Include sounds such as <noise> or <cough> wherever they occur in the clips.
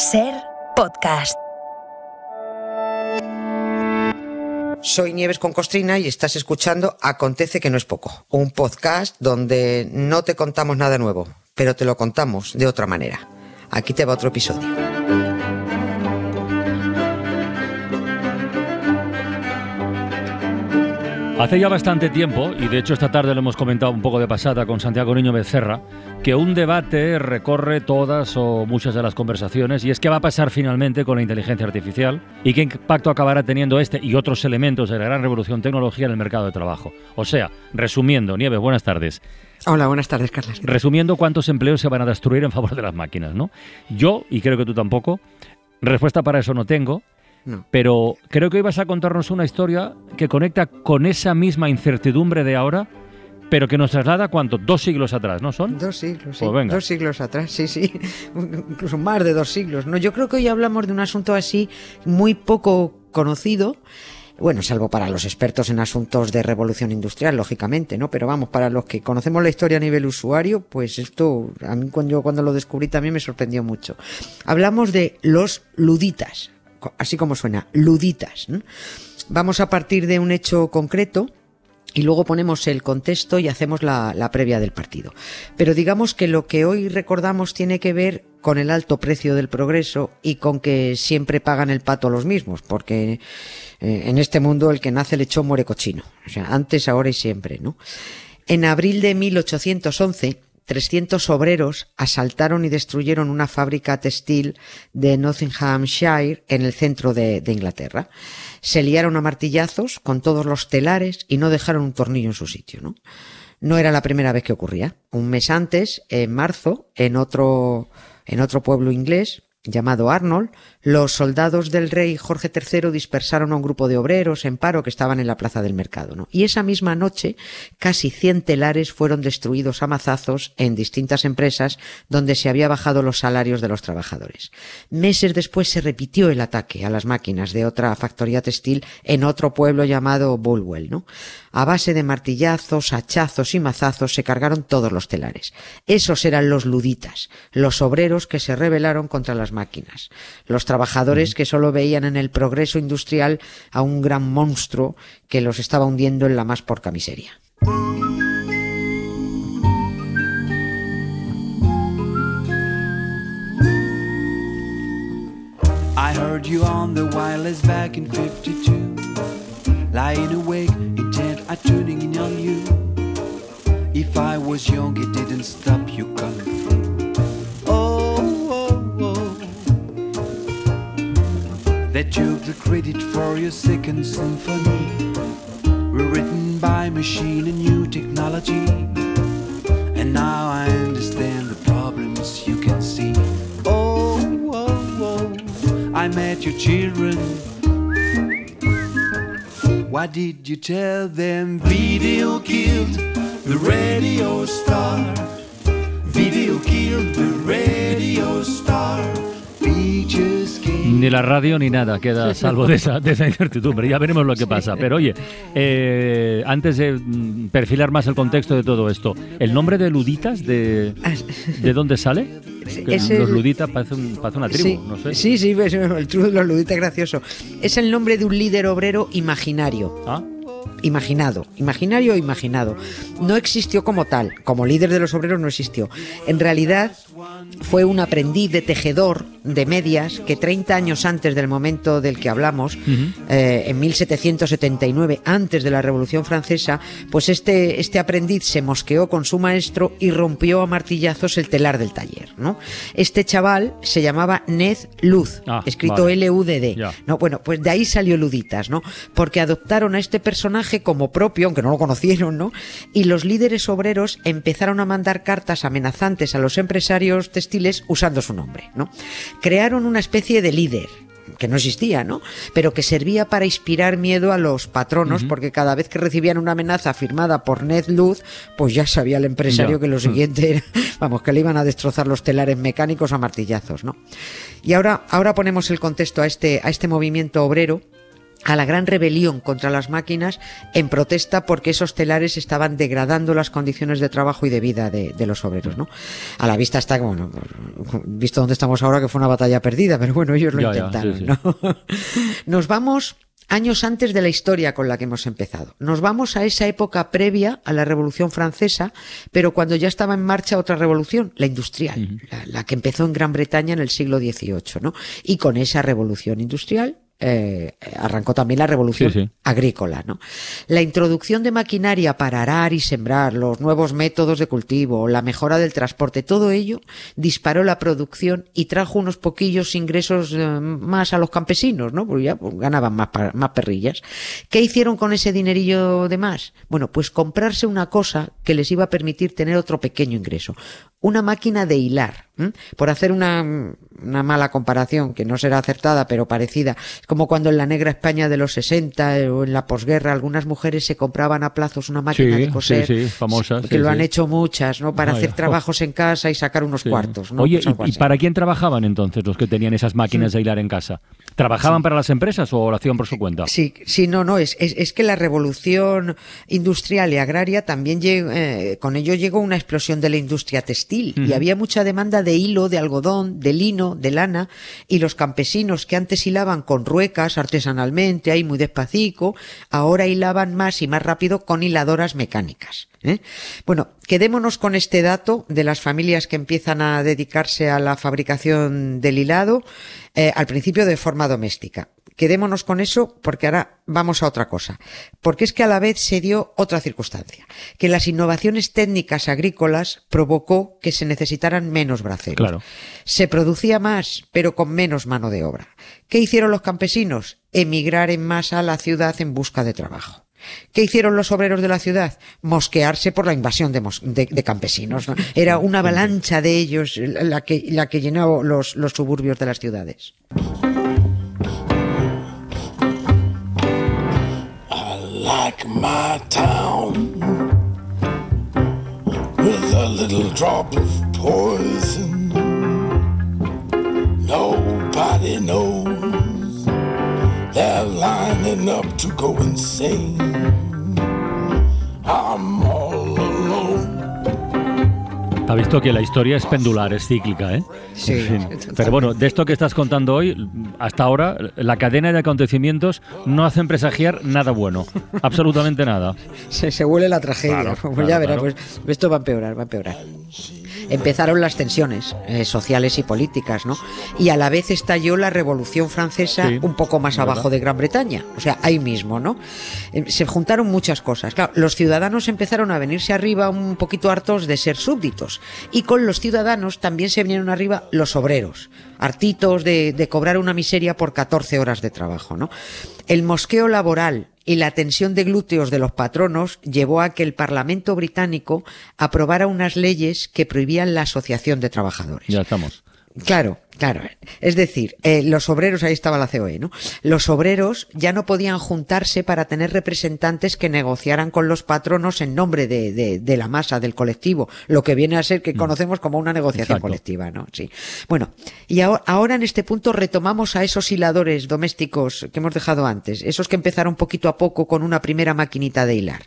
Ser podcast. Soy Nieves con Costrina y estás escuchando Acontece que no es poco, un podcast donde no te contamos nada nuevo, pero te lo contamos de otra manera. Aquí te va otro episodio. Hace ya bastante tiempo, y de hecho esta tarde lo hemos comentado un poco de pasada con Santiago Niño Becerra, que un debate recorre todas o muchas de las conversaciones y es qué va a pasar finalmente con la inteligencia artificial y qué impacto acabará teniendo este y otros elementos de la gran revolución tecnológica en el mercado de trabajo. O sea, resumiendo, Nieves, buenas tardes. Hola, buenas tardes, Carlos. Resumiendo, ¿cuántos empleos se van a destruir en favor de las máquinas? ¿no? Yo, y creo que tú tampoco, respuesta para eso no tengo, pero creo que hoy vas a contarnos una historia que conecta con esa misma incertidumbre de ahora, pero que nos traslada cuánto, dos siglos atrás, ¿no son? Dos siglos, sí. Pues dos siglos atrás, sí, sí. <laughs> Incluso más de dos siglos. No, yo creo que hoy hablamos de un asunto así muy poco conocido. Bueno, salvo para los expertos en asuntos de revolución industrial, lógicamente, ¿no? Pero vamos, para los que conocemos la historia a nivel usuario, pues esto, a mí cuando yo cuando lo descubrí también me sorprendió mucho. Hablamos de los luditas, así como suena, luditas. Vamos a partir de un hecho concreto y luego ponemos el contexto y hacemos la, previa del partido. Pero digamos que lo que hoy recordamos tiene que ver con el alto precio del progreso y con que siempre pagan el pato los mismos, porque eh, en este mundo el que nace lechón muere cochino. O sea, antes, ahora y siempre, ¿no? En abril de 1811, 300 obreros asaltaron y destruyeron una fábrica textil de Nottinghamshire en el centro de, Inglaterra. Se liaron a martillazos con todos los telares y no dejaron un tornillo en su sitio, ¿no? No era la primera vez que ocurría. Un mes antes, en marzo, en otro, en otro pueblo inglés, llamado Arnold, los soldados del rey Jorge III dispersaron a un grupo de obreros en paro que estaban en la plaza del mercado. ¿no? Y esa misma noche, casi 100 telares fueron destruidos a mazazos en distintas empresas donde se había bajado los salarios de los trabajadores. Meses después se repitió el ataque a las máquinas de otra factoría textil en otro pueblo llamado Bulwell. ¿no? A base de martillazos, hachazos y mazazos se cargaron todos los telares. Esos eran los luditas, los obreros que se rebelaron contra las máquinas. Los trabajadores que solo veían en el progreso industrial a un gran monstruo que los estaba hundiendo en la más porca miseria. I heard you on the wireless back in 52 Lying awake, intent at tuning in on you. If I was young, it didn't stop you coming that took the credit for your second symphony. Rewritten by machine and new technology. And now I understand the problems you can see. Oh, oh, oh, I met your children. Why did you tell them video killed the radio star? Video killed the radio star. Ni la radio ni nada queda salvo de esa, de esa incertidumbre. Ya veremos lo que pasa. Pero oye, eh, antes de mm, perfilar más el contexto de todo esto, ¿el nombre de Luditas de, de dónde sale? los Luditas parece, una tribu, sí, no sé. Sí, sí, el tribu de los Luditas es gracioso. Es el nombre de un líder obrero imaginario. ¿Ah? Imaginado, imaginario o imaginado. No existió como tal, como líder de los obreros no existió. En realidad fue un aprendiz de tejedor de medias que 30 años antes del momento del que hablamos, eh, en 1779, antes de la Revolución Francesa, pues este, este aprendiz se mosqueó con su maestro y rompió a martillazos el telar del taller. ¿no? Este chaval se llamaba Ned Luz, ah, escrito L-U-D-D. ¿no? Bueno, pues de ahí salió Luditas, ¿no? porque adoptaron a este personaje como propio, aunque no lo conocieron, ¿no? y los líderes obreros empezaron a mandar cartas amenazantes a los empresarios textiles usando su nombre. ¿no? crearon una especie de líder que no existía, ¿no? Pero que servía para inspirar miedo a los patronos, porque cada vez que recibían una amenaza firmada por Ned Luz, pues ya sabía el empresario que lo mm. siguiente era, vamos, que le iban a destrozar los telares mecánicos a martillazos, ¿no? Y ahora, ahora ponemos el contexto a este, a este movimiento obrero a la gran rebelión contra las máquinas en protesta porque esos telares estaban degradando las condiciones de trabajo y de vida de, los obreros, ¿no? A la vista está, bueno, visto dónde estamos ahora, que fue una batalla perdida, pero bueno, ellos lo intentaron. <laughs> Nos vamos años antes de la historia con la que hemos empezado. Nos vamos a esa época previa a la Revolución Francesa, pero cuando ya estaba en marcha otra revolución, la industrial, la, la, que empezó en Gran Bretaña en el siglo XVIII, ¿no? Y con esa revolución industrial eh, arrancó también la revolución agrícola, ¿no? La introducción de maquinaria para arar y sembrar, los nuevos métodos de cultivo, la mejora del transporte, todo ello disparó la producción y trajo unos poquillos ingresos eh, más a los campesinos, ¿no? Porque ya pues, ganaban más, más perrillas. ¿Qué hicieron con ese dinerillo de más? Bueno, pues comprarse una cosa que les iba a permitir tener otro pequeño ingreso una máquina de hilar. Por hacer una, una, mala comparación, que no será acertada, pero parecida, es como cuando en la negra España de los 60 eh, o en la posguerra algunas mujeres se compraban a plazos una máquina de coser. Sí, sí, famosas. Que lo han hecho muchas, ¿no? Para hacer trabajos en casa y sacar unos cuartos, ¿no? Oye, ¿y, para quién trabajaban entonces los que tenían esas máquinas de hilar en casa? ¿Trabajaban para las empresas o lo hacían por su cuenta? Sí, sí, no, no, es, es, que la revolución industrial y agraria también llegó, eh, con ello llegó una explosión de la industria textil y había mucha demanda de hilo, de algodón, de lino, de lana y los campesinos que antes hilaban con ruecas artesanalmente, ahí muy despacito, ahora hilaban más y más rápido con hiladoras mecánicas. ¿Eh? Bueno, quedémonos con este dato de las familias que empiezan a dedicarse a la fabricación del hilado eh, al principio de forma doméstica. Quedémonos con eso porque ahora vamos a otra cosa. Porque es que a la vez se dio otra circunstancia, que las innovaciones técnicas agrícolas provocó que se necesitaran menos braceros. Claro. Se producía más, pero con menos mano de obra. ¿Qué hicieron los campesinos? Emigrar en masa a la ciudad en busca de trabajo. ¿Qué hicieron los obreros de la ciudad? Mosquearse por la invasión de, campesinos. Era una avalancha de ellos la que, llenó los, los suburbios de las ciudades. like my town with a little drop of poison. Nobody knows they're lining up to go insane. I'm Ha visto que la historia es pendular, es cíclica, ¿eh? Sí. <laughs> Pero bueno, de esto que estás contando hoy, hasta ahora, la cadena de acontecimientos no hacen presagiar nada bueno. absolutamente nada. Se, se huele la tragedia. pues ya verás, pues esto va a empeorar, va a empeorar empezaron las tensiones eh, sociales y políticas, ¿no? Y a la vez estalló la Revolución Francesa un poco más abajo de Gran Bretaña, o sea, ahí mismo, ¿no? Eh, se juntaron muchas cosas. Claro, los ciudadanos empezaron a venirse arriba un poquito hartos de ser súbditos y con los ciudadanos también se vinieron arriba los obreros, hartitos de, de cobrar una miseria por 14 horas de trabajo, ¿no? El mosqueo laboral y la tensión de glúteos de los patronos llevó a que el Parlamento británico aprobara unas leyes que prohibían la asociación de trabajadores. Ya estamos. Claro, claro. Es decir, eh, los obreros, ahí estaba la COE, ¿no? Los obreros ya no podían juntarse para tener representantes que negociaran con los patronos en nombre de, de, de la masa, del colectivo, lo que viene a ser que mm. conocemos como una negociación colectiva, ¿no? Sí. Bueno, y ahora, ahora en este punto retomamos a esos hiladores domésticos que hemos dejado antes, esos que empezaron poquito a poco con una primera maquinita de hilar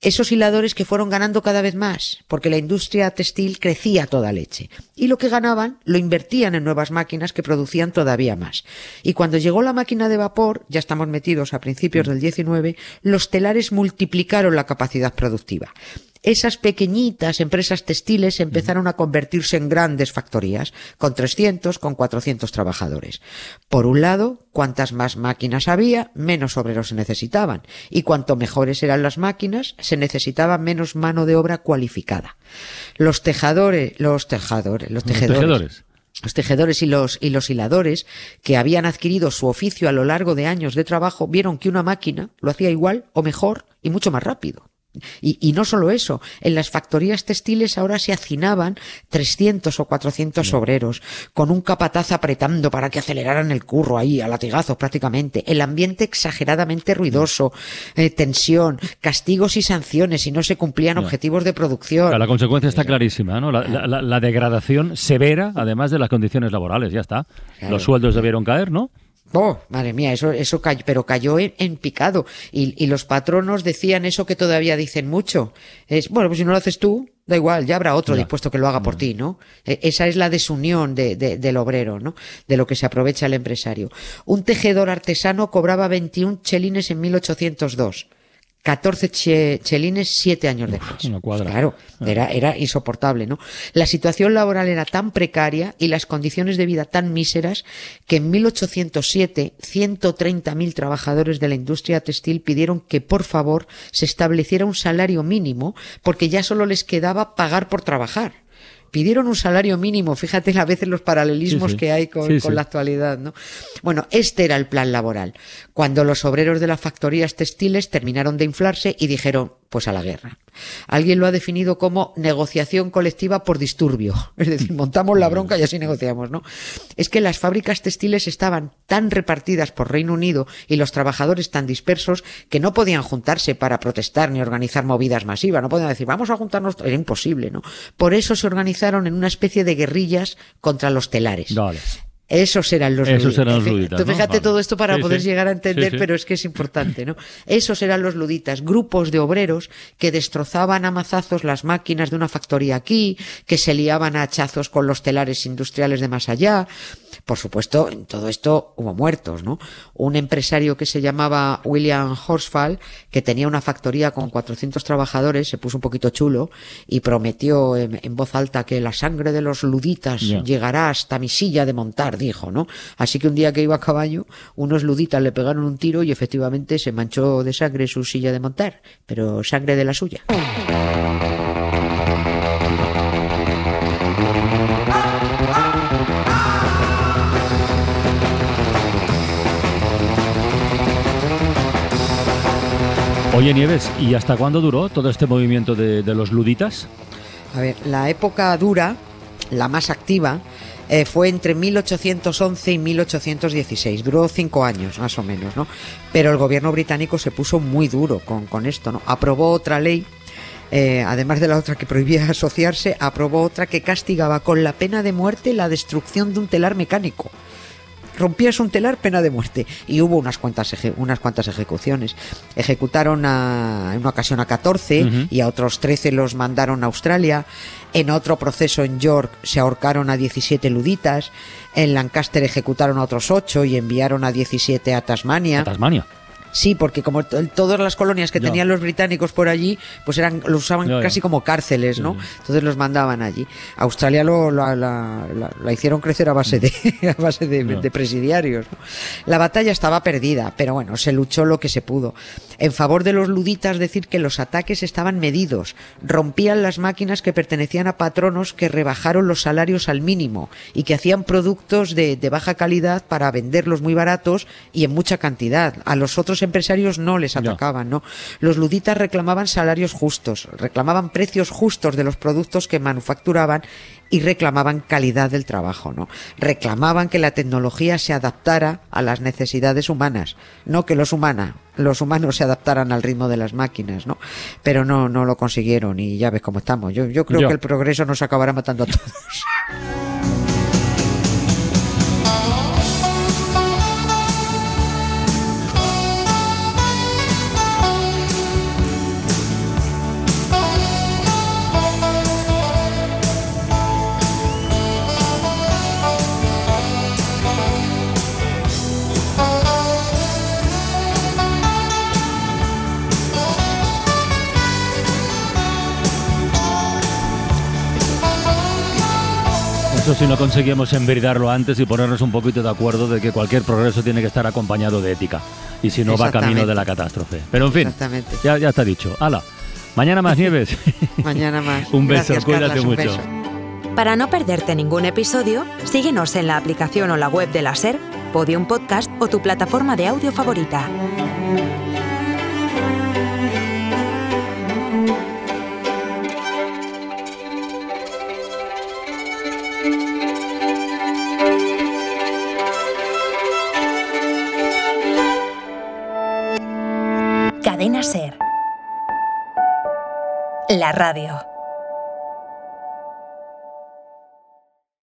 esos hiladores que fueron ganando cada vez más, porque la industria textil crecía toda leche. Y lo que ganaban lo invertían en nuevas máquinas que producían todavía más. Y cuando llegó la máquina de vapor, ya estamos metidos a principios del 19, los telares multiplicaron la capacidad productiva esas pequeñitas empresas textiles empezaron a convertirse en grandes factorías, con 300, con 400 trabajadores. Por un lado, cuantas más máquinas había, menos obreros se necesitaban, y cuanto mejores eran las máquinas, se necesitaba menos mano de obra cualificada. Los tejadores, los tejadores, los tejedores. Los tejedores y los, y los hiladores, que habían adquirido su oficio a lo largo de años de trabajo, vieron que una máquina lo hacía igual o mejor y mucho más rápido. Y, no solo eso, en las factorías textiles ahora se hacinaban 300 o 400 obreros, con un capataz apretando para que aceleraran el curro ahí, a latigazos prácticamente. El ambiente exageradamente ruidoso, eh, tensión, castigos y sanciones si no se cumplían objetivos de producción. La consecuencia está clarísima, ¿no? La, degradación severa, además de las condiciones laborales, ya está. Los sueldos debieron caer, ¿no? Oh, madre mía, eso, eso cayó, pero cayó en, picado. Y, y, los patronos decían eso que todavía dicen mucho. Es, bueno, pues si no lo haces tú, Da igual, ya habrá otro dispuesto que lo haga por ti, ¿no? E, esa es la desunión de, del obrero, ¿no? De lo que se aprovecha el empresario. Un tejedor artesano cobraba 21 chelines en 1802 14 chelines siete años después. Claro, ah. era, era insoportable, ¿no? La situación laboral era tan precaria y las condiciones de vida tan míseras que en 1807 130.000 trabajadores de la industria textil pidieron que por favor se estableciera un salario mínimo porque ya solo les quedaba pagar por trabajar pidieron un salario mínimo. Fíjate a veces los paralelismos que hay con, la actualidad, ¿no? Bueno, este era el plan laboral. Cuando los obreros de las factorías textiles terminaron de inflarse y dijeron, pues a la guerra. Alguien lo ha definido como negociación colectiva por disturbio. <laughs> Es decir, montamos la bronca y así negociamos, ¿no? Es que las fábricas textiles estaban tan repartidas por Reino Unido y los trabajadores tan dispersos que no podían juntarse para protestar ni organizar movidas masivas. No podían decir, vamos a juntarnos. Era imposible, ¿no? Por eso se organizaron en una especie de guerrillas contra los telares. Esos eran los Esos Eran los luditas. fíjate todo esto para poder llegar a entender, pero es que es importante, ¿no? Esos eran los luditas, grupos de obreros que destrozaban a mazazos las máquinas de una factoría aquí, que se liaban a hachazos con los telares industriales de más allá, por supuesto, en todo esto hubo muertos, ¿no? Un empresario que se llamaba William Horsfall, que tenía una factoría con 400 trabajadores, se puso un poquito chulo y prometió en, voz alta que la sangre de los luditas llegará hasta mi silla de montar, dijo, ¿no? Así que un día que iba a caballo, unos luditas le pegaron un tiro y efectivamente se manchó de sangre su silla de montar, pero sangre de la suya. Oye, Nieves, ¿y hasta cuándo duró todo este movimiento de, los luditas? A ver, la época dura, la más activa, eh, fue entre 1811 y 1816. Duró cinco años, más o menos, ¿no? Pero el gobierno británico se puso muy duro con, con esto, ¿no? Aprobó otra ley eh, además de la otra que prohibía <laughs> asociarse, aprobó otra que castigaba con la pena de muerte la destrucción de un telar mecánico rompías un telar, pena de muerte. Y hubo unas cuantas, unas cuantas ejecuciones. Ejecutaron a, en una ocasión a 14 y a otros 13 los mandaron a Australia. En otro proceso en York se ahorcaron a 17 luditas. En Lancaster ejecutaron a otros 8 y enviaron a 17 a Tasmania. ¿A Tasmania? Sí, porque como todas las colonias que tenían los británicos por allí, pues eran lo usaban casi como cárceles, ¿no? Entonces los mandaban allí. Australia lo, la, hicieron crecer a base de <laughs> a base de, presidiarios. La batalla estaba perdida, pero bueno, se luchó lo que se pudo. En favor de los luditas decir que los ataques estaban medidos, rompían las máquinas que pertenecían a patronos que rebajaron los salarios al mínimo y que hacían productos de, de baja calidad para venderlos muy baratos y en mucha cantidad. A los otros empresarios no les atacaban, ¿no? Los luditas reclamaban salarios justos, reclamaban precios justos de los productos que manufacturaban y reclamaban calidad del trabajo, ¿no? Reclamaban que la tecnología se adaptara a las necesidades humanas, no que los humanos, los humanos se adaptaran al ritmo de las máquinas, ¿no? Pero no, no lo consiguieron y ya ves cómo estamos. Yo, yo creo que el progreso nos acabará matando a todos. <laughs> si no conseguimos enveridarlo antes y ponernos un poquito de acuerdo de que cualquier progreso tiene que estar acompañado de ética. Y si no, va camino de la catástrofe. Pero en fin, ya, ya está dicho. ¡Hala! Mañana más <laughs> nieves. Mañana más. <laughs> un beso, cuídate mucho. Para no perderte ningún episodio, síguenos en la aplicación o la web de la SER, Podium Podcast o tu plataforma de audio favorita. La radio.